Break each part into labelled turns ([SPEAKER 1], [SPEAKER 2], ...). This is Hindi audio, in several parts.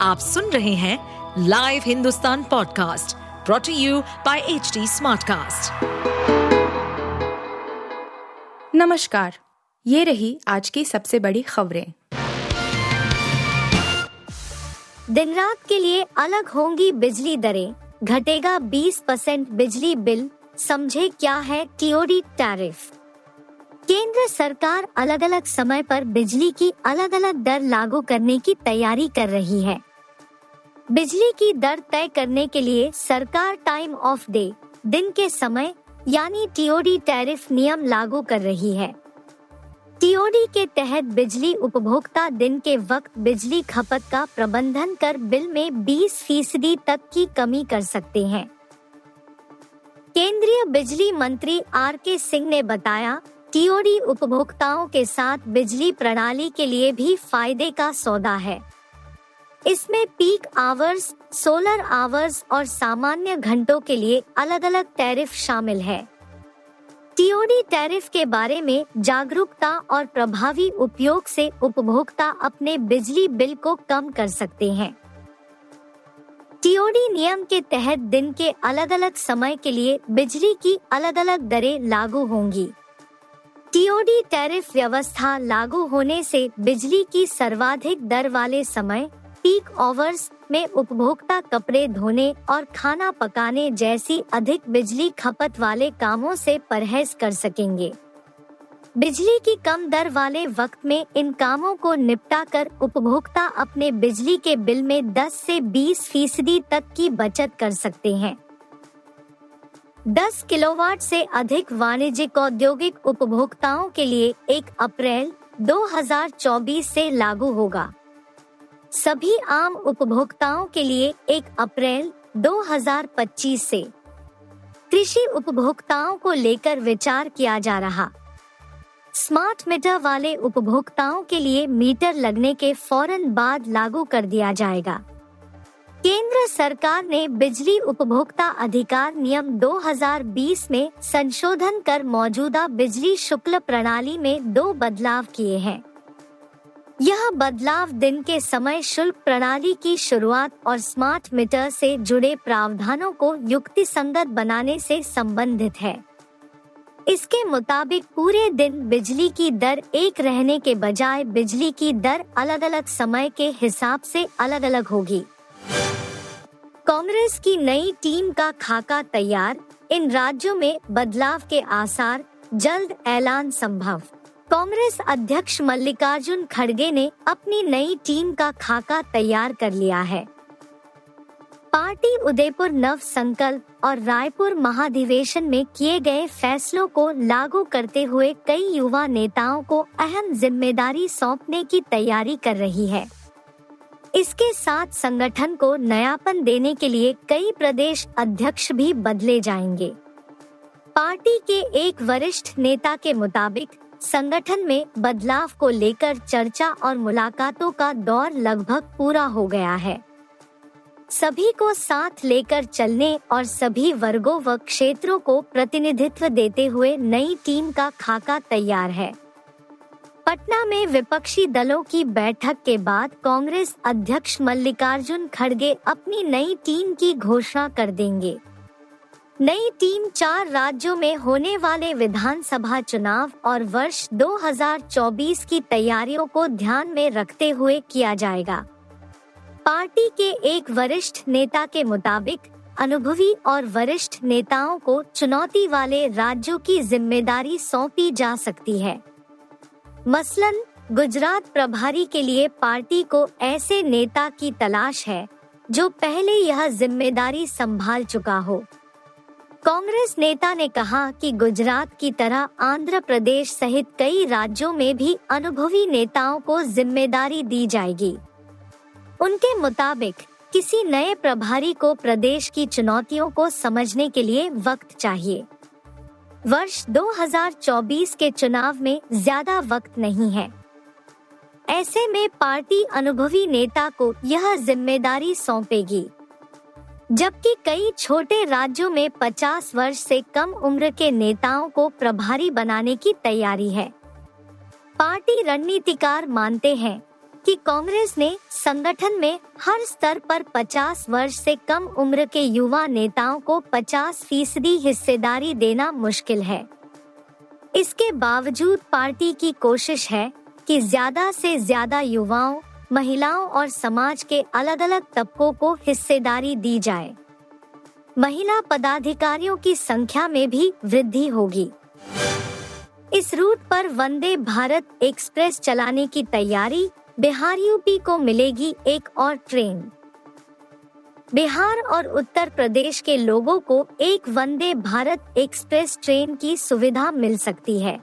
[SPEAKER 1] आप सुन रहे हैं live Hindustan podcast brought to you by H smartcast.
[SPEAKER 2] नमस्कार ये रही आज की सबसे बड़ी खबरें।
[SPEAKER 3] दिन रात के लिए अलग होंगी बिजली दरें। घटेगा 20 परसेंट बिजली बिल। समझे क्या है टीओडी टैरिफ केंद्र सरकार अलग अलग समय पर बिजली की अलग अलग दर लागू करने की तैयारी कर रही है। बिजली की दर तय करने के लिए सरकार टाइम ऑफ़ डे दिन के समय, यानी टीओडी टैरिफ नियम लागू कर रही है। टीओडी के तहत बिजली उपभोक्ता दिन के वक्त बिजली खपत का प्रबंधन कर बिल में 20 फ़ीसदी तक की कमी कर सकते हैं। केंद्रीय बिजली मंत्री आर के सिंह ने बताया टीओडी उपभोक्ताओं के साथ बिजली प्रणाली के लिए भी फ़ायदे का सौदा है। इसमें पीक आवर्स, सोलर आवर्स और सामान्य घंटों के लिए अलग अलग टैरिफ शामिल है। टीओडी टैरिफ के बारे में जागरूकता और प्रभावी उपयोग से उपभोक्ता अपने बिजली बिल को कम कर सकते हैं। टीओडी नियम के तहत दिन के अलग अलग समय के लिए बिजली की अलग अलग दरें लागू होंगी। टीओडी टैरिफ व्यवस्था लागू होने से बिजली की सर्वाधिक दर वाले समय पीक ओवर्स में उपभोक्ता कपड़े धोने और खाना पकाने जैसी अधिक बिजली खपत वाले कामों से परहेज कर सकेंगे। बिजली की कम दर वाले वक्त में इन कामों को निपटा कर उपभोक्ता अपने बिजली के बिल में 10 से 20 फ़ीसदी तक की बचत कर सकते हैं। 10 किलोवाट से अधिक वाणिज्यिक औद्योगिक उपभोक्ताओं के लिए 1 अप्रैल 2024 से लागू होगा। सभी आम उपभोक्ताओं के लिए 1 अप्रैल 2025 से। कृषि उपभोक्ताओं को लेकर विचार किया जा रहा। स्मार्ट मीटर वाले उपभोक्ताओं के लिए मीटर लगने के फ़ौरन बाद लागू कर दिया जाएगा। केंद्र सरकार ने बिजली उपभोक्ता अधिकार नियम 2020 में संशोधन कर मौजूदा बिजली शुल्क प्रणाली में दो बदलाव किए हैं। यह बदलाव दिन के समय शुल्क प्रणाली की शुरुआत और स्मार्ट मीटर से जुड़े प्रावधानों को युक्ति संगत बनाने से संबंधित है। इसके मुताबिक पूरे दिन बिजली की दर एक रहने के बजाय बिजली की दर अलग अलग समय के हिसाब से अलग अलग होगी। कांग्रेस की नई टीम का खाका तैयार, इन राज्यों में बदलाव के आसार, जल्द ऐलान संभव। कांग्रेस अध्यक्ष मल्लिकार्जुन खड़गे ने अपनी नई टीम का खाका तैयार कर लिया है। पार्टी उदयपुर नव संकल्प और रायपुर महाधिवेशन में किए गए फैसलों को लागू करते हुए कई युवा नेताओं को अहम ज़िम्मेदारी सौंपने की तैयारी कर रही है। इसके साथ संगठन को नयापन देने के लिए कई प्रदेश अध्यक्ष भी बदले जाएँगे। पार्टी के एक वरिष्ठ नेता के मुताबिक, संगठन में बदलाव को लेकर चर्चा और मुलाकातों का दौर लगभग पूरा हो गया है। सभी को साथ लेकर चलने और सभी वर्गों व क्षेत्रों को प्रतिनिधित्व देते हुए नई टीम का खाका तैयार है। पटना में विपक्षी दलों की बैठक के बाद कांग्रेस अध्यक्ष मल्लिकार्जुन खड़गे अपनी नई टीम की घोषणा कर देंगे। नई टीम चार राज्यों में होने वाले विधानसभा चुनाव और वर्ष 2024 की तैयारियों को ध्यान में रखते हुए किया जाएगा। पार्टी के एक वरिष्ठ नेता के मुताबिक, अनुभवी और वरिष्ठ नेताओं को चुनौती वाले राज्यों की ज़िम्मेदारी सौंपी जा सकती है। मसलन, गुजरात प्रभारी के लिए पार्टी को ऐसे नेता की तलाश है, जो पहले यह ज़िम्मेदारी संभाल चुका हो। कांग्रेस नेता ने कहा कि गुजरात की तरह आंध्र प्रदेश सहित कई राज्यों में भी अनुभवी नेताओं को ज़िम्मेदारी दी जाएगी। उनके मुताबिक, किसी नए प्रभारी को प्रदेश की चुनौतियों को समझने के लिए वक्त चाहिए। वर्ष 2024 के चुनाव में ज़्यादा वक्त नहीं है। ऐसे में पार्टी अनुभवी नेता को यह ज़िम्मेदारी सौंपेगी। जबकि कई छोटे राज्यों में 50 वर्ष से कम उम्र के नेताओं को प्रभारी बनाने की तैयारी है। पार्टी रणनीतिकार मानते हैं कि कांग्रेस ने संगठन में हर स्तर पर 50 वर्ष से कम उम्र के युवा नेताओं को 50 फ़ीसदी हिस्सेदारी देना मुश्किल है। इसके बावजूद पार्टी की कोशिश है कि ज़्यादा से ज़्यादा युवाओं, महिलाओं और समाज के अलग अलग तबकों को हिस्सेदारी दी जाए। महिला पदाधिकारियों की संख्या में भी वृद्धि होगी। इस रूट पर वंदे भारत एक्सप्रेस चलाने की तैयारी बिहार यूपी को मिलेगी एक और ट्रेन। बिहार और उत्तर प्रदेश के लोगों को एक वंदे भारत एक्सप्रेस ट्रेन की सुविधा मिल सकती है।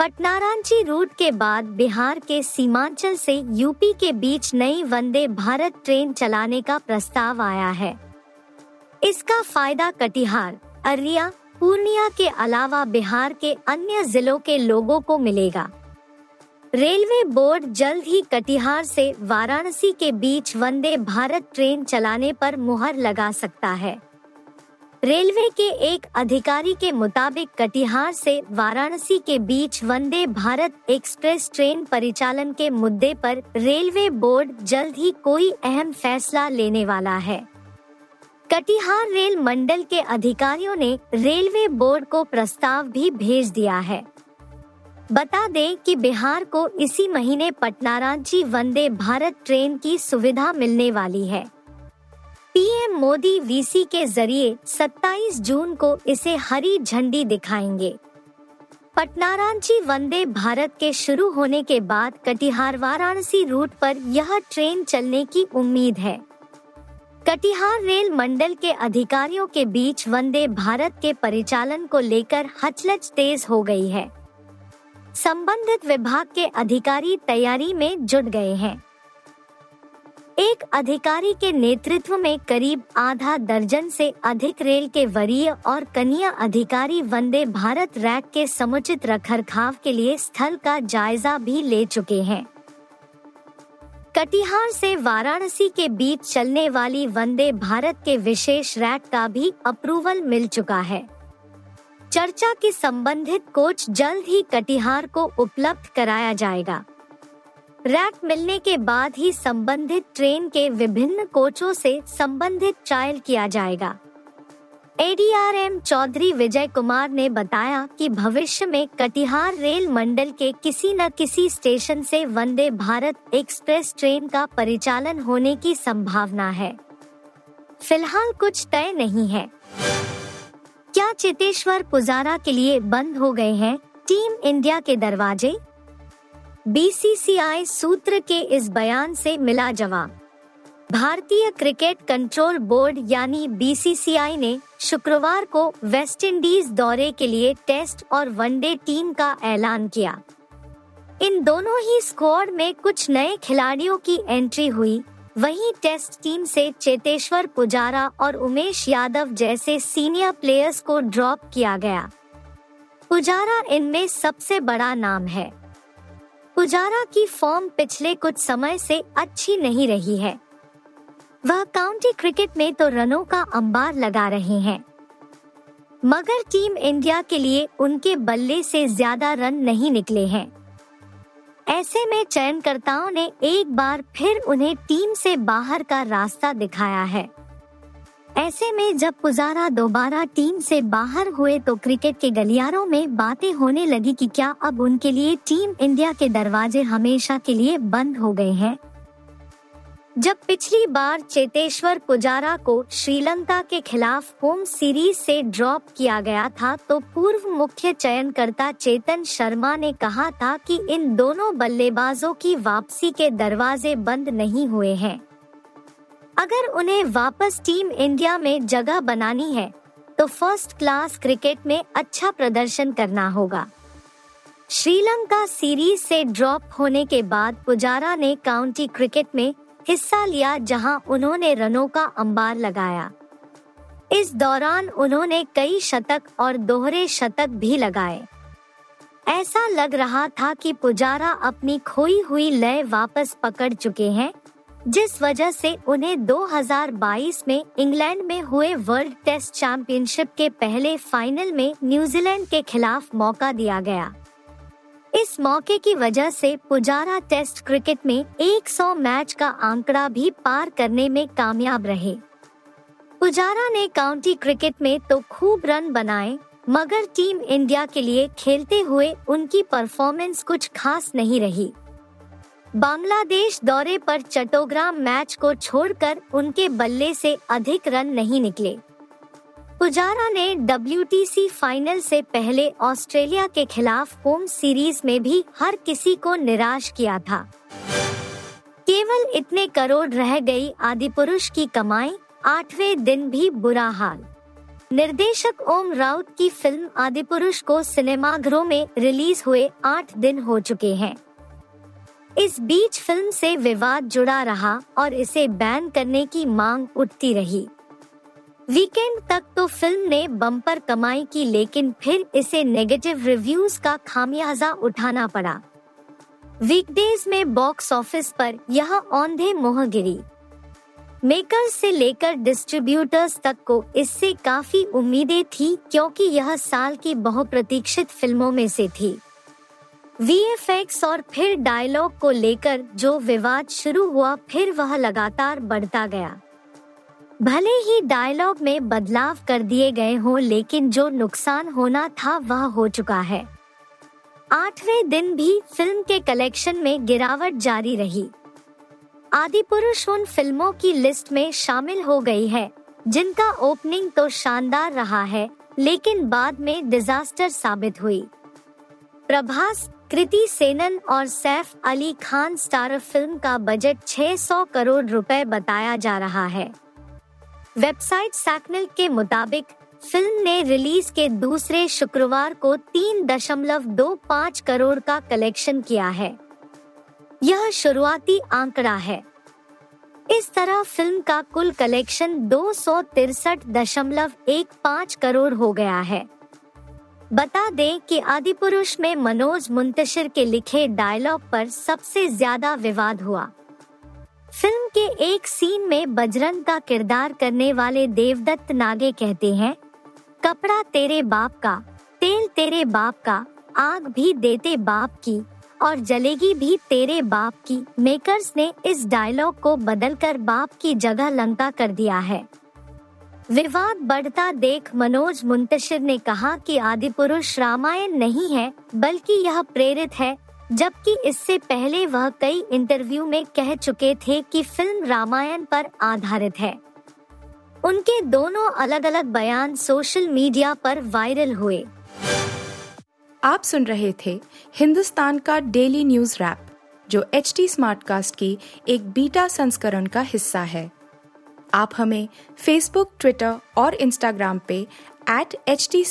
[SPEAKER 3] पटना रांची रूट के बाद बिहार के सीमांचल से यूपी के बीच नई वंदे भारत ट्रेन चलाने का प्रस्ताव आया है। इसका फ़ायदा कटिहार अरिया पूर्णिया के अलावा बिहार के अन्य जिलों के लोगों को मिलेगा। रेलवे बोर्ड जल्द ही कटिहार से वाराणसी के बीच वंदे भारत ट्रेन चलाने पर मुहर लगा सकता है। रेलवे के एक अधिकारी के मुताबिक कटिहार से वाराणसी के बीच वंदे भारत एक्सप्रेस ट्रेन परिचालन के मुद्दे पर रेलवे बोर्ड जल्द ही कोई अहम फैसला लेने वाला है। कटिहार रेल मंडल के अधिकारियों ने रेलवे बोर्ड को प्रस्ताव भी भेज दिया है। बता दें कि बिहार को इसी महीने पटना रांची वंदे भारत ट्रेन की सुविधा मिलने वाली है। पीएम मोदी वीसी के ज़रिए 27 जून को इसे हरी झंडी दिखाएँगे। पटना रांची वंदे भारत के शुरू होने के बाद कटिहार वाराणसी रूट पर यह ट्रेन चलने की उम्मीद है। कटिहार रेल मंडल के अधिकारियों के बीच वंदे भारत के परिचालन को लेकर हचलच तेज हो गई है। संबंधित विभाग के अधिकारी तैयारी में जुट गए हैं। एक अधिकारी के नेतृत्व में करीब आधा दर्जन से अधिक रेल के वरीय और कनिया अधिकारी वंदे भारत रैक के समुचित रखरखाव के लिए स्थल का जायजा भी ले चुके हैं। कटिहार से वाराणसी के बीच चलने वाली वंदे भारत के विशेष रैक का भी अप्रूवल मिल चुका है। चर्चा के संबंधित कोच जल्द ही कटिहार को उपलब्ध कराया जाएगा। रैक मिलने के बाद ही संबंधित ट्रेन के विभिन्न कोचों से संबंधित ट्रायल किया जाएगा। एडीआरएम चौधरी विजय कुमार ने बताया कि भविष्य में कटिहार रेल मंडल के किसी न किसी स्टेशन से वंदे भारत एक्सप्रेस ट्रेन का परिचालन होने की संभावना है। फ़िलहाल कुछ तय नहीं है। क्या चेतेश्वर पुजारा के लिए बंद हो गए हैं टीम इंडिया के दरवाजे? बीसीसीआई सूत्र के इस बयान से मिला जवाब। भारतीय क्रिकेट कंट्रोल बोर्ड यानी बीसीसीआई ने शुक्रवार को वेस्टइंडीज दौरे के लिए टेस्ट और वनडे टीम का ऐलान किया। इन दोनों ही स्क्वाड में कुछ नए खिलाड़ियों की एंट्री हुई। वहीं टेस्ट टीम से चेतेश्वर पुजारा और उमेश यादव जैसे सीनियर प्लेयर्स को ड्रॉप किया गया। पुजारा इनमें सबसे बड़ा नाम है। पुजारा की फॉर्म पिछले कुछ समय से अच्छी नहीं रही है। वह काउंटी क्रिकेट में तो रनों का अंबार लगा रहे हैं। मगर टीम इंडिया के लिए उनके बल्ले से ज़्यादा रन नहीं निकले हैं। ऐसे में चयनकर्ताओं ने एक बार फिर उन्हें टीम से बाहर का रास्ता दिखाया है। ऐसे में जब पुजारा दोबारा टीम से बाहर हुए तो क्रिकेट के गलियारों में बातें होने लगी कि क्या अब उनके लिए टीम इंडिया के दरवाजे हमेशा के लिए बंद हो गए हैं। जब पिछली बार चेतेश्वर पुजारा को श्रीलंका के खिलाफ होम सीरीज़ से ड्रॉप किया गया था तो पूर्व मुख्य चयनकर्ता चेतन शर्मा ने कहा था कि इन दोनों बल्लेबाजों की वापसी के दरवाजे बंद नहीं हुए हैं। अगर उन्हें वापस टीम इंडिया में जगह बनानी है तो फ़र्स्ट क्लास क्रिकेट में अच्छा प्रदर्शन करना होगा। श्रीलंका सीरीज़ से ड्रॉप होने के बाद पुजारा ने काउंटी क्रिकेट में हिस्सा लिया जहाँ उन्होंने रनों का अंबार लगाया। इस दौरान उन्होंने कई शतक और दोहरे शतक भी लगाए। ऐसा लग रहा था कि पुजारा अपनी खोई हुई लय वापस पकड़ चुके हैं, जिस वजह से उन्हें 2022 में इंग्लैंड में हुए वर्ल्ड टेस्ट चैंपियनशिप के पहले फाइनल में न्यूजीलैंड के खिलाफ मौका दिया गया। इस मौके की वजह से पुजारा टेस्ट क्रिकेट में 100 मैच का आंकड़ा भी पार करने में कामयाब रहे। पुजारा ने काउंटी क्रिकेट में तो खूब रन बनाए, मगर टीम इंडिया के लिए खेलते हुए उनकी परफॉर्मेंस कुछ खास नहीं रही। बांग्लादेश दौरे पर चट्टोग्राम मैच को छोड़कर उनके बल्ले से अधिक रन नहीं निकले। पुजारा ने डब्ल्यू फाइनल से पहले ऑस्ट्रेलिया के खिलाफ होम सीरीज़ में भी हर किसी को निराश किया था। केवल इतने करोड़ रह गई आदि पुरुष की कमाई, आठवें दिन भी बुरा हाल। निर्देशक ओम राउत की फ़िल्म आदि पुरुष को सिनेमाघरों में रिलीज़ हुए आठ दिन हो चुके हैं। इस बीच फ़िल्म से विवाद जुड़ा रहा और इसे बैन करने की मांग उठती रही। वीकेंड तक तो फ़िल्म ने बम्पर कमाई की, लेकिन फिर इसे नेगेटिव रिव्यूज़ का खामियाजा उठाना पड़ा। वीकडेज में बॉक्स ऑफ़िस पर यह औंधे मोह गिरी। मेकर्स से लेकर डिस्ट्रीब्यूटर्स तक को इससे काफ़ी उम्मीदें थी, क्योंकि यह साल की बहुप्रतीक्षित फ़िल्मों में से थी। वीएफएक्स और फिर डायलॉग को लेकर जो विवाद शुरू हुआ, फिर वह लगातार बढ़ता गया। भले ही डायलॉग में बदलाव कर दिए गए हो, लेकिन जो नुकसान होना था, वह हो चुका है। आठवें दिन भी फ़िल्म के कलेक्शन में गिरावट जारी रही। आदि पुरुष उन फ़िल्मों की लिस्ट में शामिल हो गई है, जिनका ओपनिंग तो शानदार रहा है, लेकिन बाद में डिजास्टर साबित हुई। प्रभास, कृति सेनन और सैफ अली खान स्टार फ़िल्म का बजट 600 करोड़ रुपए बताया जा रहा है। वेबसाइट सैकनल के मुताबिक, फ़िल्म ने रिलीज़ के दूसरे शुक्रवार को तीन दशमलव दो पाँच करोड़ का कलेक्शन किया है। यह शुरुआती आंकड़ा है। इस तरह फ़िल्म का कुल कलेक्शन दो करोड़ हो गया है। बता दें कि आदि पुरुष में मनोज मुंतशिर के लिखे डायलॉग पर सबसे ज़्यादा विवाद हुआ। फ़िल्म के एक सीन में बजरंग का किरदार करने वाले देवदत्त नागे कहते हैं, कपड़ा तेरे बाप का, तेल तेरे बाप का, आग भी देते बाप की, और जलेगी भी तेरे बाप की मेकर्स ने इस डायलॉग को बदलकर बाप की जगह लंका कर दिया है। विवाद बढ़ता देख मनोज मुंतशिर ने कहा कि आदि पुरुष रामायण नहीं है, बल्कि यह प्रेरित है जबकि इससे पहले वह कई इंटरव्यू में कह चुके थे कि फ़िल्म रामायण पर आधारित है। उनके दोनों अलग अलग बयान सोशल मीडिया पर वायरल हुए।
[SPEAKER 2] आप सुन रहे थे हिंदुस्तान का डेली न्यूज़ रैप जो एच टी स्मार्ट कास्ट की एक बीटा संस्करण का हिस्सा है। आप हमें फेसबुक ट्विटर और इंस्टाग्राम पे एट एच टी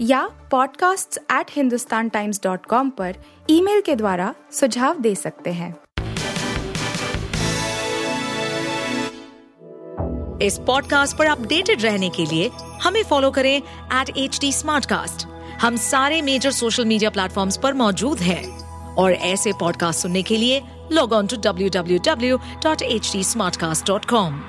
[SPEAKER 2] या podcasts@hindustantimes.com पर ईमेल के द्वारा सुझाव दे सकते हैं।
[SPEAKER 1] इस पॉडकास्ट पर अपडेटेड रहने के लिए हमें फॉलो करें एट एच टी हम सारे मेजर सोशल मीडिया प्लेटफॉर्म्स पर मौजूद हैं और ऐसे पॉडकास्ट सुनने के लिए log on to W W W dot H T smartcast dot com